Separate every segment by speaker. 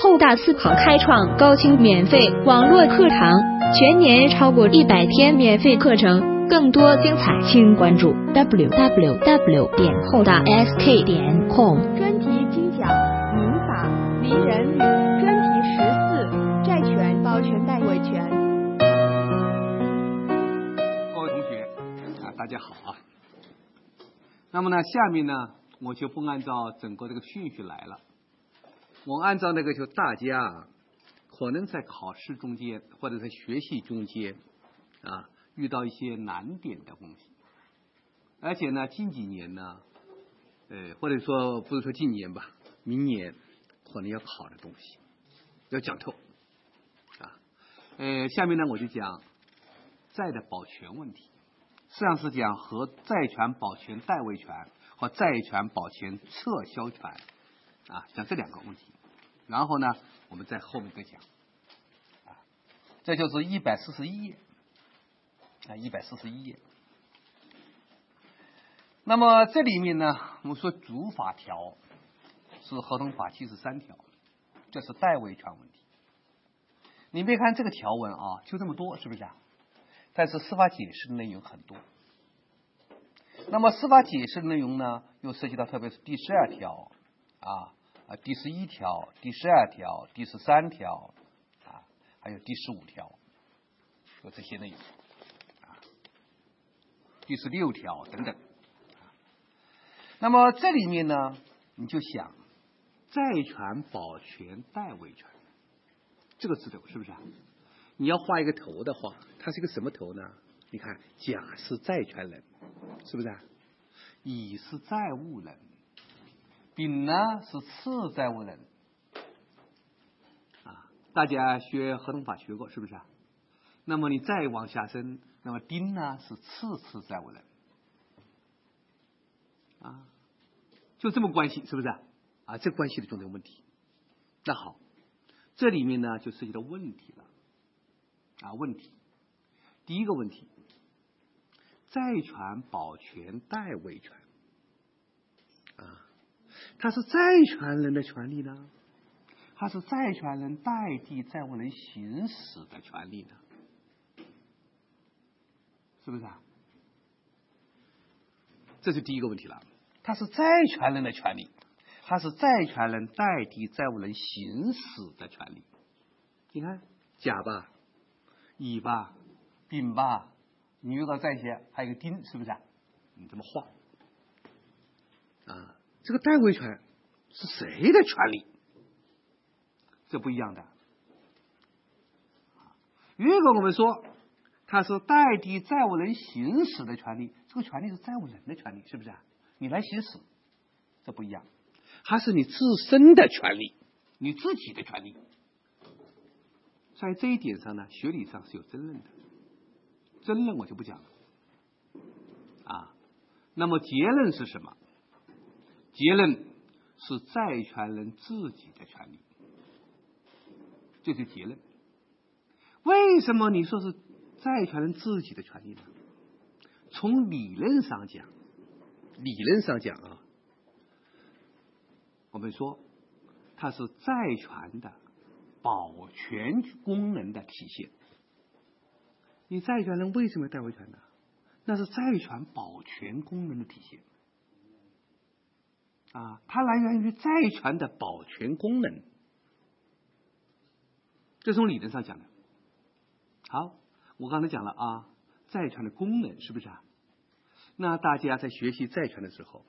Speaker 1: 厚大思考开创高清免费网络课堂，全年超过一百天免费课程，更多精彩，请关注 w w w 点厚大 sk 点 com。
Speaker 2: 专题精讲民法离人律专题十四债权保全代位权。
Speaker 3: 各位同学啊，大家好啊。那么呢，下面呢，我就不按照整个这个顺序来了。我按照那个，就大家啊，可能在考试中间或者在学习中间啊，遇到一些难点的东西。而且呢，近几年呢，呃，或者说不是说近年吧，明年可能要考的东西要讲透啊。呃，下面呢，我就讲债的保全问题，实际上是讲和债权保全代位权和债权保全撤销权啊，讲这两个问题。然后呢，我们在后面再讲，啊，这就是一百四十一页，啊，一百四十一页。那么这里面呢，我们说主法条是合同法七十三条，这是代位权问题。你别看这个条文啊，就这么多，是不是啊？但是司法解释的内容很多。那么司法解释的内容呢，又涉及到特别是第十二条啊。啊，第十一条、第十二条、第十三条，啊，还有第十五条，有这些内容，啊，第十六条等等。那么这里面呢，你就想，债权保全代位权，这个字头是不是啊？你要画一个头的话，它是个什么头呢？你看，甲是债权人，是不是？乙是债务人。丙呢是次债务人啊，大家学合同法学过是不是啊？那么你再往下升，那么丁呢是次次债务人啊，就这么关系是不是啊？啊，这关系的重点问题。那好，这里面呢就涉及到问题了啊，问题。第一个问题，债权保全代位权啊。他是债权人的权利呢，还是债权人代替债务人行使的权利呢？是不是啊？这是第一个问题了。他是债权人的权利，还是债权人代替债务人行使的权利？你看，甲吧，乙吧，丙吧，你遇到债权还有个丁，是不是啊？你这么画啊？这个代位权是谁的权利？这不一样的。如果我们说他是代替债务人行使的权利，这个权利是债务人的权利，是不是啊？你来行使，这不一样，还是你自身的权利，你自己的权利。在这一点上呢，学理上是有争论的，争论我就不讲了。啊，那么结论是什么？结论是债权人自己的权利，这是结论。为什么你说是债权人自己的权利呢？从理论上讲，理论上讲啊，我们说它是债权的保全功能的体现。你债权人为什么要代为权呢？那是债权保全功能的体现。啊，它来源于债权的保全功能，这从理论上讲的。好，我刚才讲了啊，债权的功能是不是啊？那大家在学习债权的时候，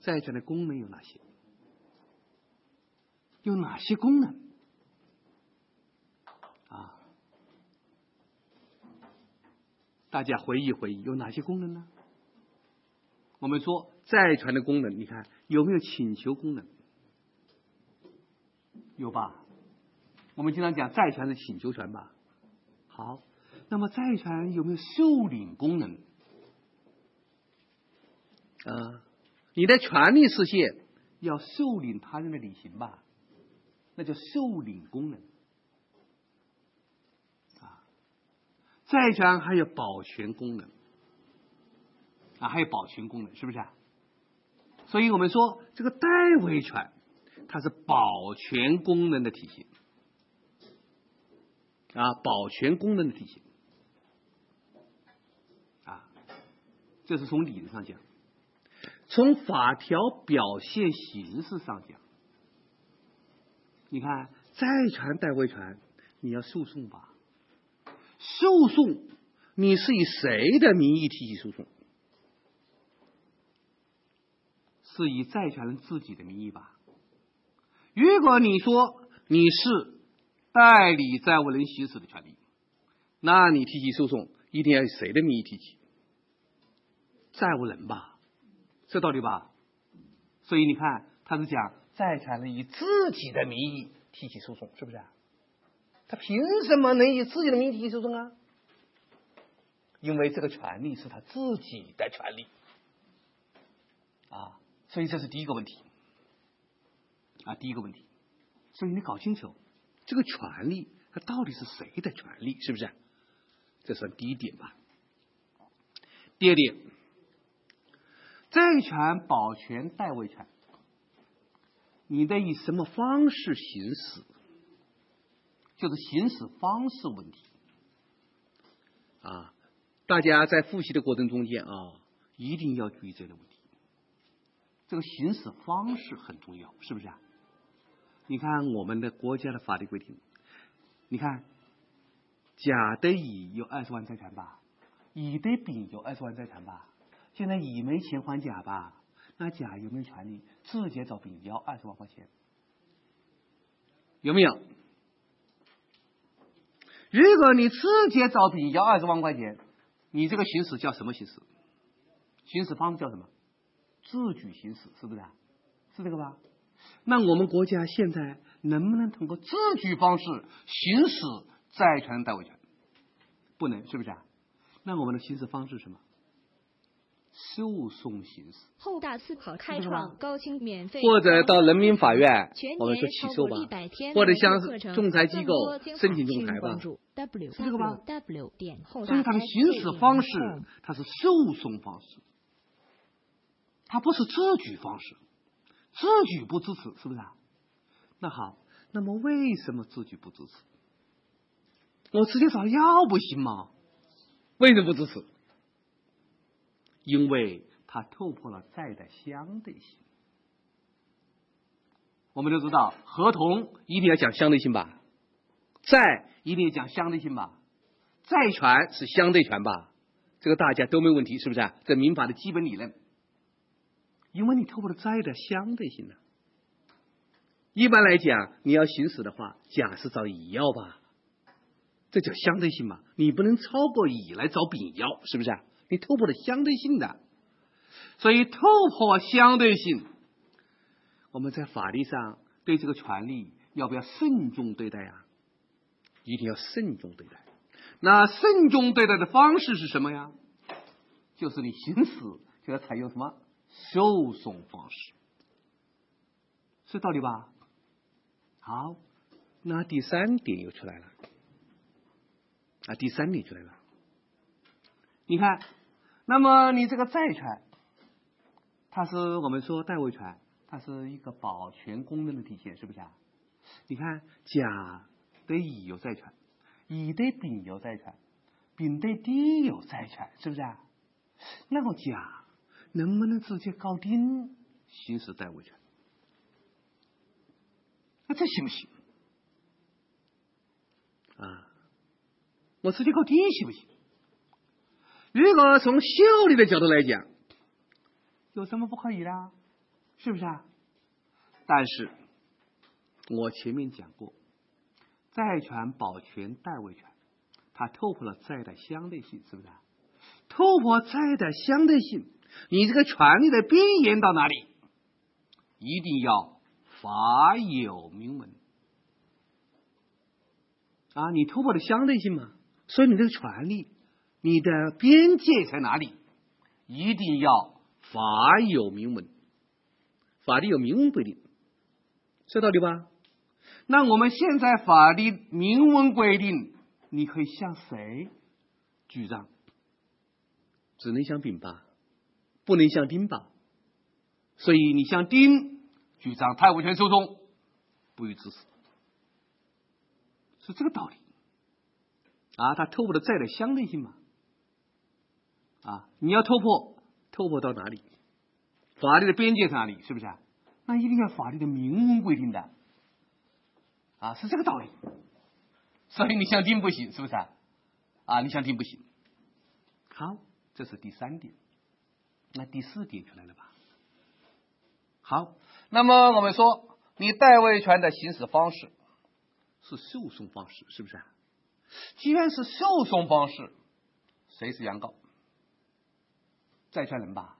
Speaker 3: 债权的功能有哪些？有哪些功能？啊，大家回忆回忆，有哪些功能呢？我们说债权的功能，你看有没有请求功能？有吧？我们经常讲债权是请求权吧？好，那么债权有没有受领功能？啊，你的权利实现要受领他人的履行吧？那叫受领功能。啊，债权还有保全功能。啊，还有保全功能，是不是啊？所以我们说这个代位权，它是保全功能的体现啊，保全功能的体现啊，这是从理论上讲。从法条表现形式上讲，你看债权代位权，你要诉讼吧？诉讼你是以谁的名义提起诉讼？是以债权人自己的名义吧？如果你说你是代理债务人行使的权利，那你提起诉讼一定要以谁的名义提起？债务人吧？这道理吧？所以你看，他是讲债权人以自己的名义提起诉讼，是不是？他凭什么能以自己的名义提起诉讼啊？因为这个权利是他自己的权利啊，所以这是第一个问题啊，第一个问题。所以你搞清楚这个权利，它到底是谁的权利，是不是？这算第一点吧。第二点。债权保全代位权，你得以什么方式行使？就是行使方式问题啊！大家在复习的过程中间啊，一定要注意这个问题。这个行使方式很重要，是不是啊？你看我们的国家的法律规定，你看甲对乙有二十万债权吧，乙对丙有二十万债权吧。现在乙没钱还甲吧？那甲有没有权利自己找丙要二十万块钱？有没有？如果你自己找丙要二十万块钱，你这个行使叫什么行使？行使方式叫什么？自举行使，是不是？是这个吧？那我们国家现在能不能通过自举方式行使债权代位权？不能，是不是？那我们的行使方式是什么？诉讼形式，
Speaker 1: 后大思考开创高清免费，
Speaker 3: 或者到人民法院，我们说起诉吧，或者向仲裁机构申请仲裁吧，是这个吧？所以它的行使方式，它是诉讼方式，它不是自举方式，自举不支持，是不是啊？那好，那么为什么自举不支持？我直接找要不行吗？为什么不支持？因为它突破了债的相对性，我们都知道，合同一定要讲相对性吧，债一定要讲相对性吧，债权是相对权吧，这个大家都没问题，是不是？啊这民法的基本理论，因为你突破了债的相对性呢。一般来讲，你要行使的话，甲是找乙要吧，这叫相对性嘛，你不能超过乙来找丙要，是不是？你突破了相对性的，所以突破相对性，我们在法律上对这个权利要不要慎重对待呀？一定要慎重对待。那慎重对待的方式是什么呀？就是你行使就要采用什么诉讼方式，是道理吧？好，那第三点又出来了，啊，第三点出来了，你看。那么你这个债权，它是我们说代位权，它是一个保全功能的体现，是不是啊？你看甲对乙有债权，乙对丙有债权，丙对丁有债权，是不是啊？那么甲能不能直接搞定行使代位权？那这行不行？啊，我直接搞定行不行？如果从效率的角度来讲，有什么不可以的？是不是啊？但是，我前面讲过，债权保全代位权，它突破了债的相对性，是不是？啊突破债的相对性，你这个权利的边缘到哪里？一定要法有明文啊！你突破了相对性嘛，所以你这个权利。你的边界在哪里？一定要法有明文，法律有明文规定，这道理吧？那我们现在法律明文规定，你可以向谁举账？只能向丙吧，不能向丁吧？所以你向丁主张太武权诉讼，不予支持，是这个道理。啊，他突破了债的相对性嘛？啊，你要突破，突破到哪里？法律的边界在哪里？是不是啊？那一定要法律的明文规定的。啊，是这个道理。所以你想丁不行，是不是啊？啊，你想丁不行。好，这是第三点。那第四点出来了吧？好，那么我们说，你代位权的行使方式是诉讼方式，是不是？既然是诉讼方式，谁是原告？债权人吧？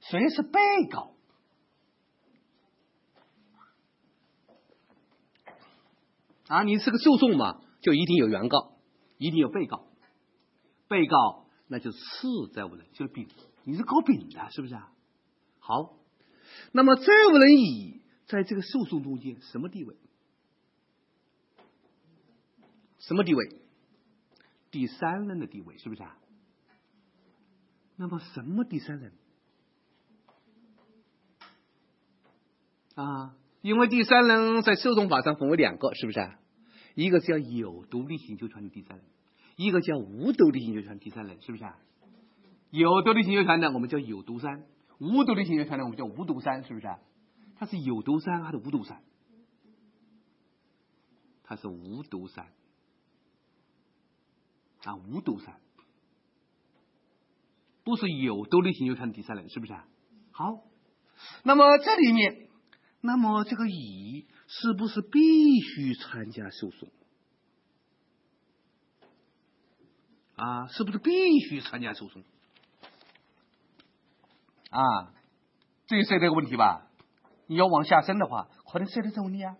Speaker 3: 谁是被告？啊，你是个诉讼嘛，就一定有原告，一定有被告。被告那就是次债务人，就是丙，你是搞丙的，是不是啊？好，那么债务人乙在这个诉讼中间什么地位？什么地位？第三人的地位是不是啊？那么什么第三人？啊，因为第三人在诉讼法上分为两个，是不是啊？一个叫有独立请求权的第三人，一个叫无独立请求权第三人，是不是啊？有独立请求权的我们叫有毒三，无独立请求权的我们叫无毒三，是不是啊？它是有毒三还是无毒三？它是无毒三。啊，无独三，不是有独立请求权的第三人，是不是啊？好，那么这里面，那么这个乙是不是必须参加诉讼？啊，是不是必须参加诉讼？啊，这涉及这个问题吧？你要往下深的话，可能涉及这个问题啊。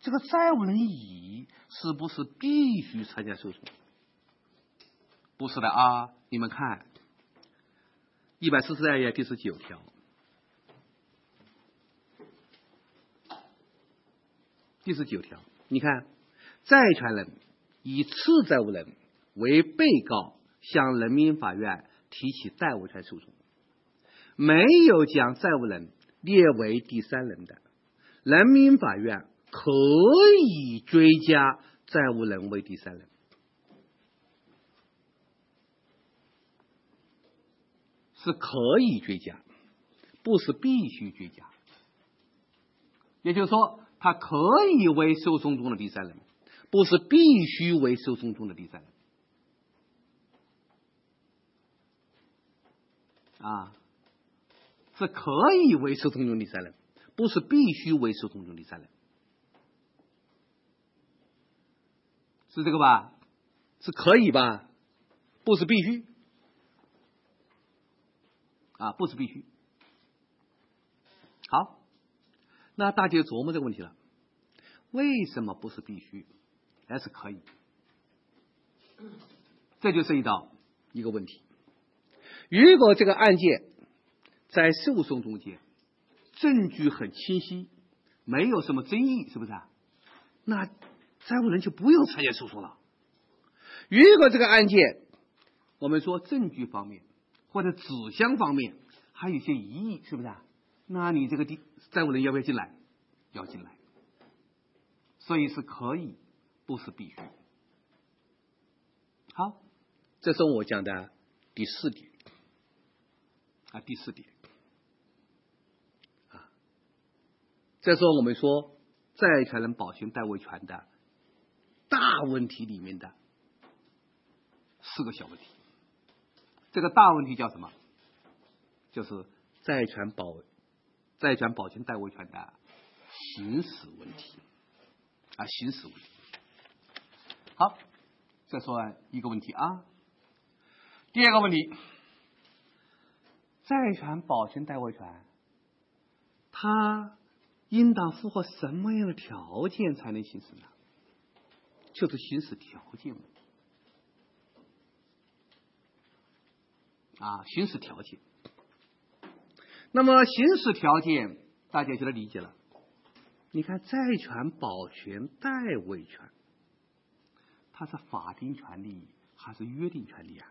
Speaker 3: 这个债务人乙是不是必须参加诉讼？不是的啊！你们看，一百四十二页第十九条，第十九条，你看，债权人以次债务人为被告向人民法院提起债务权诉讼，没有将债务人列为第三人的，人民法院可以追加债务人为第三人。是可以追加，不是必须追加。也就是说，他可以为诉讼中的第三人，不是必须为诉讼中的第三人。啊，是可以为诉讼中第三人，不是必须为诉讼中第三人，是这个吧？是可以吧？不是必须。啊，不是必须。好，那大家琢磨这个问题了，为什么不是必须，而是可以？这就涉及到一个问题：如果这个案件在诉讼中间证据很清晰，没有什么争议，是不是啊？那债务人就不用参加诉讼了。如果这个案件，我们说证据方面。或者纸箱方面还有些疑义，是不是啊？那你这个地债务人要不要进来？要进来，所以是可以，不是必须。好，这是我讲的第四点啊，第四点啊，这是我们说债权人保全代位权的大问题里面的四个小问题。这个大问题叫什么？就是债权保债权保全代位权的行使问题啊，行使问题。好，再说一个问题啊。第二个问题，债权保全代位权，它应当符合什么样的条件才能行使呢？就是行使条件问题。啊，行使条件。那么行使条件，大家就能理解了。你看，债权保全代位权，它是法定权利还是约定权利啊？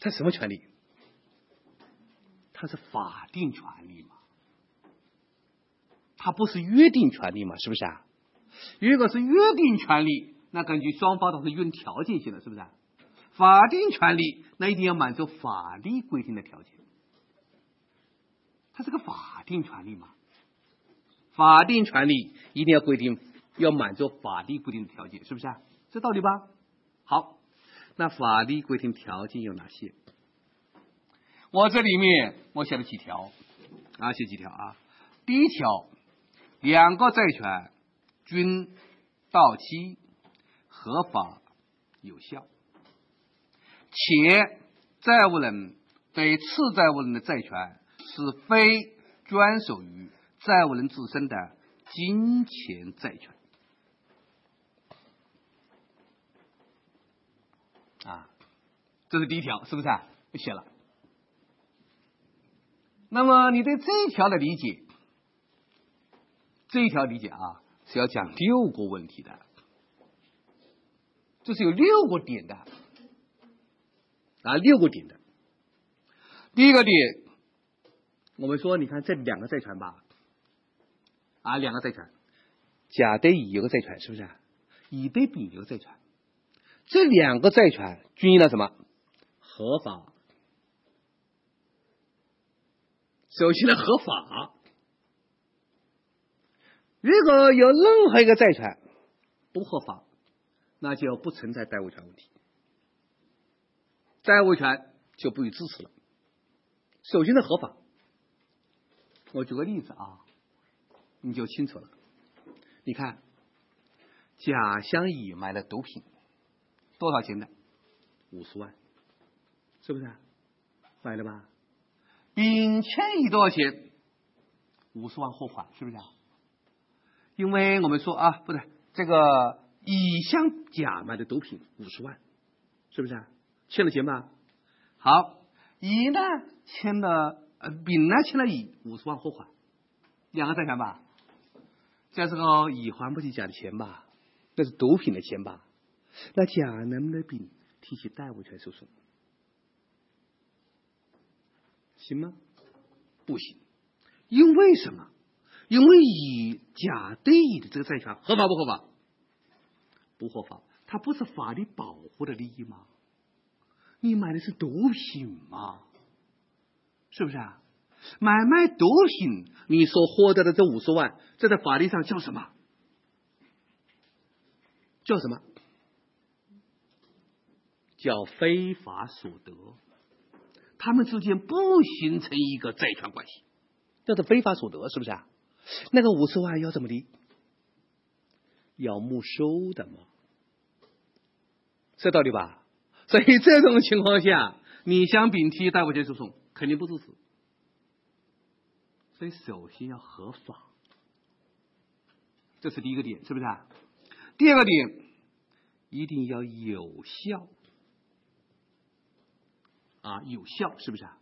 Speaker 3: 它什么权利？它是法定权利嘛？它不是约定权利嘛？是不是啊？如果是约定权利，那根据双方都是约定条件性的，是不是？啊法定权利那一定要满足法律规定的条件，它是个法定权利嘛？法定权利一定要规定，要满足法律规定的条件，是不是啊？这道理吧？好，那法律规定条件有哪些？我这里面我写了几条，啊，写几条啊？第一条，两个债权均到期、合法、有效，且债务人对次债务人的债权是非专属于债务人自身的金钱债权。啊，这是第一条，是不是啊？写了。那么你对这一条的理解，这一条理解啊，是要讲六个问题的，这是有六个点的，啊，六个点的。第一个点，我们说，你看这两个债权吧，啊，两个债权，甲对乙有个债权，是不是？乙对丙有个债权。这两个债权均应了什么？合法。首先呢，合法。如果有任何一个债权不合法，那就不存在债务权问题，债务权就不予支持了。首先呢合法，我举个例子啊，你就清楚了。你看，甲向乙买了毒品。多少钱的？五十万，是不是？买了吧？丙欠乙多少钱？五十万货款，是不是啊？因为我们说啊，不对，这个乙向甲买的毒品五十万，是不是啊？欠了钱吧？好，乙呢欠了，呃，丙呢欠了乙五十万货款，两个债权吧？这时候乙还不起甲的钱吧？那是毒品的钱吧？那甲能不能丙提起债务权诉讼？行吗？不行，因为什么？因为乙甲对乙的这个债权合法不合法？不合法，它不是法律保护的利益吗？你买的是毒品嘛？是不是啊？买卖毒品，你所获得的这五十万，这在法律上叫什么？叫什么？叫非法所得，他们之间不形成一个债权关系，叫做非法所得，是不是啊？那个五十万要怎么的？要没收的嘛，这道理吧？所以这种情况下，你想丙提债务权诉讼，肯定不支持。所以首先要合法，这是第一个点，是不是啊？第二个点，一定要有效。啊，有效是不是啊？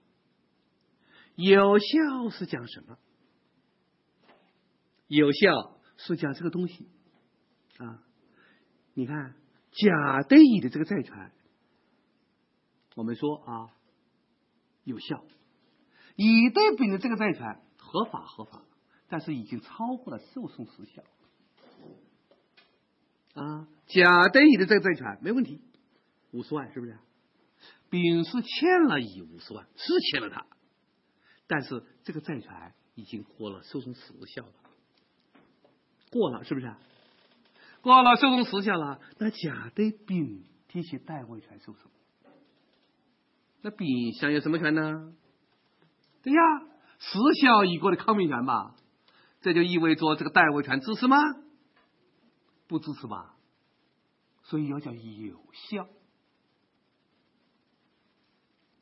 Speaker 3: 有效是讲什么？有效是讲这个东西啊。你看，甲对乙的这个债权，我们说啊有效；乙对丙的这个债权合法合法，但是已经超过了诉讼时效啊。甲对乙的这个债权没问题，五十万是不是？丙是欠了乙五十万，是欠了他，但是这个债权已经过了诉讼时效了，过了是不是？过了诉讼时效了，那甲对丙提起代位权诉讼，那丙享有什么权呢？对呀，时效已过的抗命权吧？这就意味着这个代位权支持吗？不支持吧？所以要叫有效。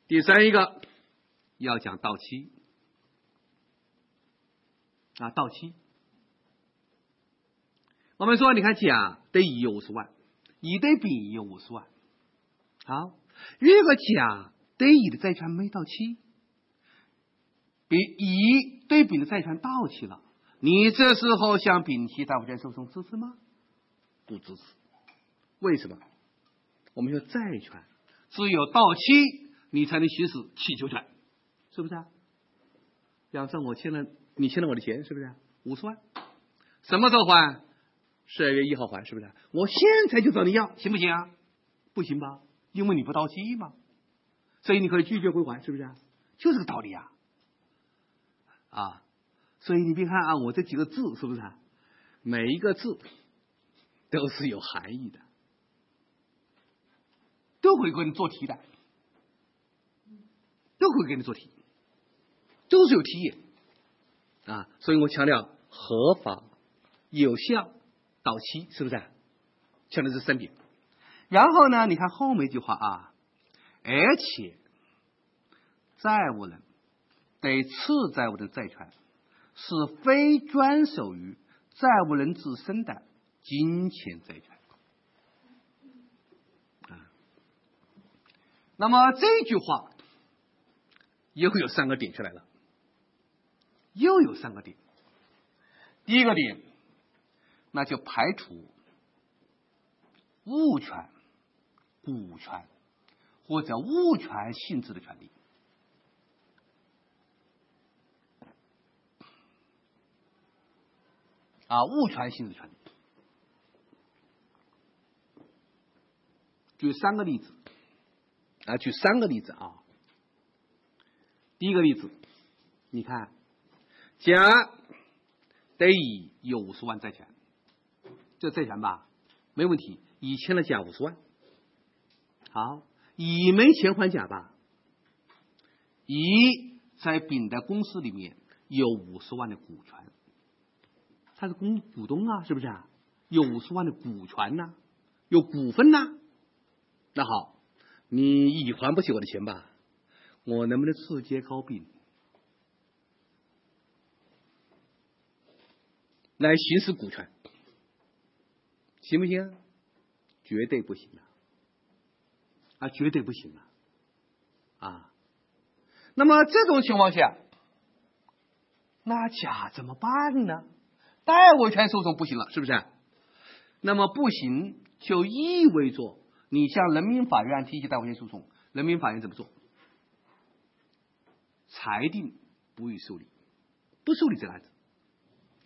Speaker 3: 第三一个要讲到期啊，到期。我们说，你看甲对乙有五十万，乙对丙有五十万。好，如果甲对乙的债权没到期，比乙对丙的债权到期了，你这时候向丙提债务权诉讼支持吗？不支持。为什么？我们说债权只有到期。你才能行使请求权，是不是啊？比方说，我欠了你欠了我的钱，是不是？啊五十万，什么时候还？十二月一号还，是不是？我现在就找你要，行不行啊？不行吧？因为你不到期嘛，所以你可以拒绝归还，是不是？啊就这个道理啊！啊，所以你别看啊，我这几个字是不是？啊每一个字都是有含义的，都会给你做题的，都会给你做题，都是有题啊！所以我强调合法、有效、到期，是不是？强调这三点。然后呢，你看后面一句话啊，而且债务人对次债务的债权是非专属于债务人自身的金钱债权啊。那么这句话又有三个点出来了，又有三个点。第一个点，那就排除物权。股权或者物权性质的权利啊，物权性质权利。举三个例子啊，举三个例子啊。第一个例子，你看，甲得乙有五十万债权，这债权吧，没问题，乙欠了甲五十万。好，乙没钱还甲吧？乙在丙的公司里面有五十万的股权，他是公股东啊，是不是啊？有五十万的股权呐，有股份呐。那好，你乙还不起我的钱吧？我能不能直接告丙来行使股权？行不行？绝对不行啊！啊，绝对不行啊！啊，那么这种情况下，那甲怎么办呢？代位权诉讼不行了，是不是？那么不行，就意味着你向人民法院提起代位权诉讼，人民法院怎么做？裁定不予受理，不受理这个案子，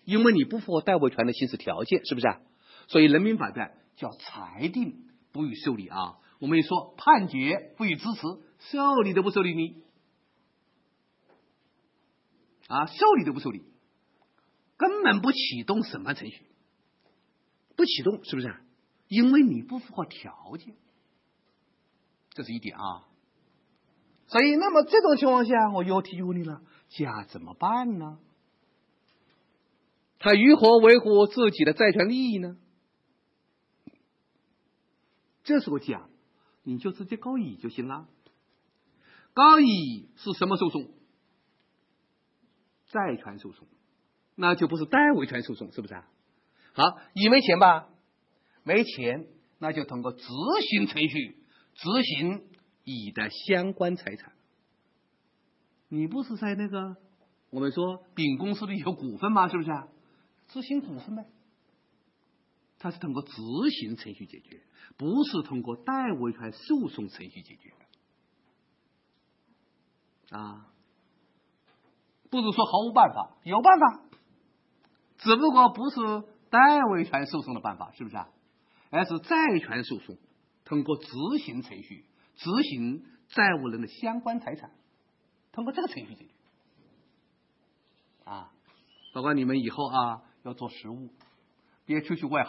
Speaker 3: 因为你不符合代位权的行使条件，是不是啊？所以人民法院叫裁定不予受理啊。我们一说判决不予支持，受理都不受理你，啊，受理都不受理，根本不启动审判程序，不启动是不是？因为你不符合条件，这是一点啊。所以，那么这种情况下，我又提问你了：甲怎么办呢？他如何维护自己的债权利益呢？这时候甲。你就直接告乙就行了。告乙是什么诉讼？债权诉讼，那就不是代位权诉讼，是不是啊？好，乙没钱吧？没钱，那就通过执行程序执行乙的相关财产。你不是在那个我们说丙公司里有股份吗？是不是啊？执行股份呗。它是通过执行程序解决，不是通过代位权诉讼程序解决啊！不是说毫无办法，有办法，只不过不是代位权诉讼的办法，是不是啊？而是债权诉讼，通过执行程序执行债务人的相关财产，通过这个程序解决啊！包括你们以后啊要做实务，别出去外。